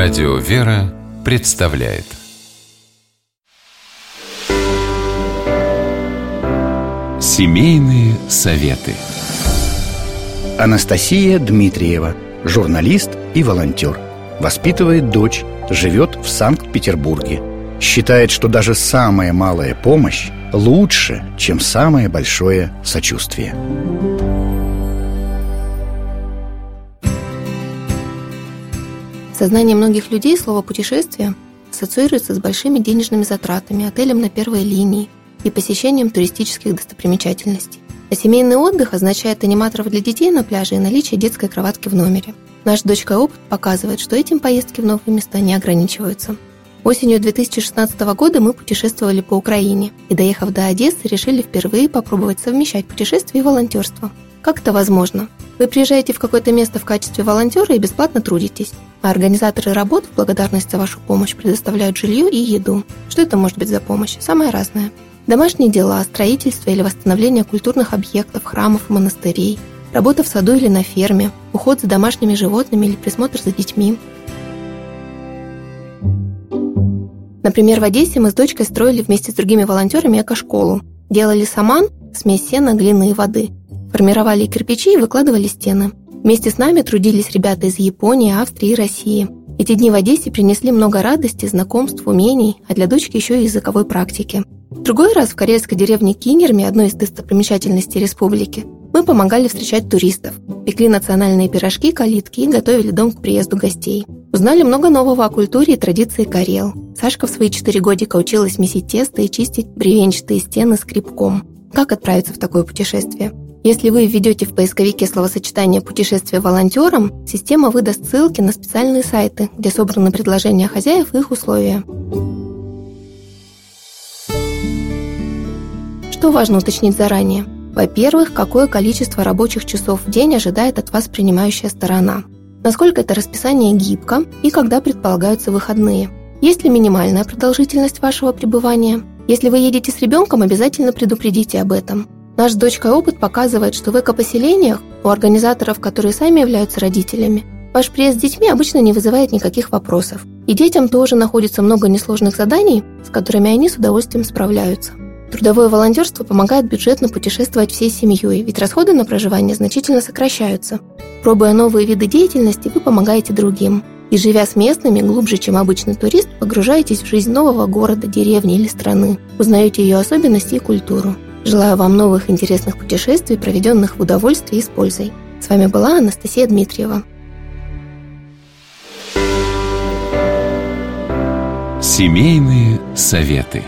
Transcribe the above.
Радио «Вера» представляет. Семейные советы. Анастасия Дмитриева, журналист и волонтер. Воспитывает дочь, живет в Санкт-Петербурге. Считает, что даже самая малая помощь лучше, чем самое большое сочувствие сознании многих людей слово «путешествие» ассоциируется с большими денежными затратами, отелем на первой линии и посещением туристических достопримечательностей. А семейный отдых означает аниматоров для детей на пляже и наличие детской кроватки в номере. Наш дочка опыт показывает, что этим поездки в новые места не ограничиваются. Осенью 2016 года мы путешествовали по Украине и, доехав до Одессы, решили впервые попробовать совмещать путешествие и волонтерство. Как это возможно? Вы приезжаете в какое-то место в качестве волонтера и бесплатно трудитесь, а организаторы работ в благодарность за вашу помощь предоставляют жилье и еду. Что это может быть за помощь? Самое разное. Домашние дела, строительство или восстановление культурных объектов, храмов и монастырей, работа в саду или на ферме, уход за домашними животными или присмотр за детьми. Например, в Одессе мы с дочкой строили вместе с другими волонтерами эко-школу. Делали саман, смесь сена, глины и воды – Формировали кирпичи и выкладывали стены. Вместе с нами трудились ребята из Японии, Австрии и России. Эти дни в Одессе принесли много радости, знакомств, умений, а для дочки еще и языковой практики. В другой раз в карельской деревне Кинерми, одной из достопримечательностей республики, мы помогали встречать туристов, пекли национальные пирожки, калитки и готовили дом к приезду гостей. Узнали много нового о культуре и традиции Карел. Сашка в свои четыре годика училась месить тесто и чистить бревенчатые стены скребком. Как отправиться в такое путешествие? Если вы введете в поисковике словосочетание «путешествие волонтером», система выдаст ссылки на специальные сайты, где собраны предложения хозяев и их условия. Что важно уточнить заранее? Во-первых, какое количество рабочих часов в день ожидает от вас принимающая сторона? Насколько это расписание гибко и когда предполагаются выходные? Есть ли минимальная продолжительность вашего пребывания? Если вы едете с ребенком, обязательно предупредите об этом. Наш с дочкой опыт показывает, что в экопоселениях у организаторов, которые сами являются родителями, ваш приезд с детьми обычно не вызывает никаких вопросов. И детям тоже находится много несложных заданий, с которыми они с удовольствием справляются. Трудовое волонтерство помогает бюджетно путешествовать всей семьей, ведь расходы на проживание значительно сокращаются. Пробуя новые виды деятельности, вы помогаете другим. И живя с местными, глубже, чем обычный турист, погружаетесь в жизнь нового города, деревни или страны, узнаете ее особенности и культуру. Желаю вам новых интересных путешествий, проведенных в удовольствии и с пользой. С вами была Анастасия Дмитриева. Семейные советы.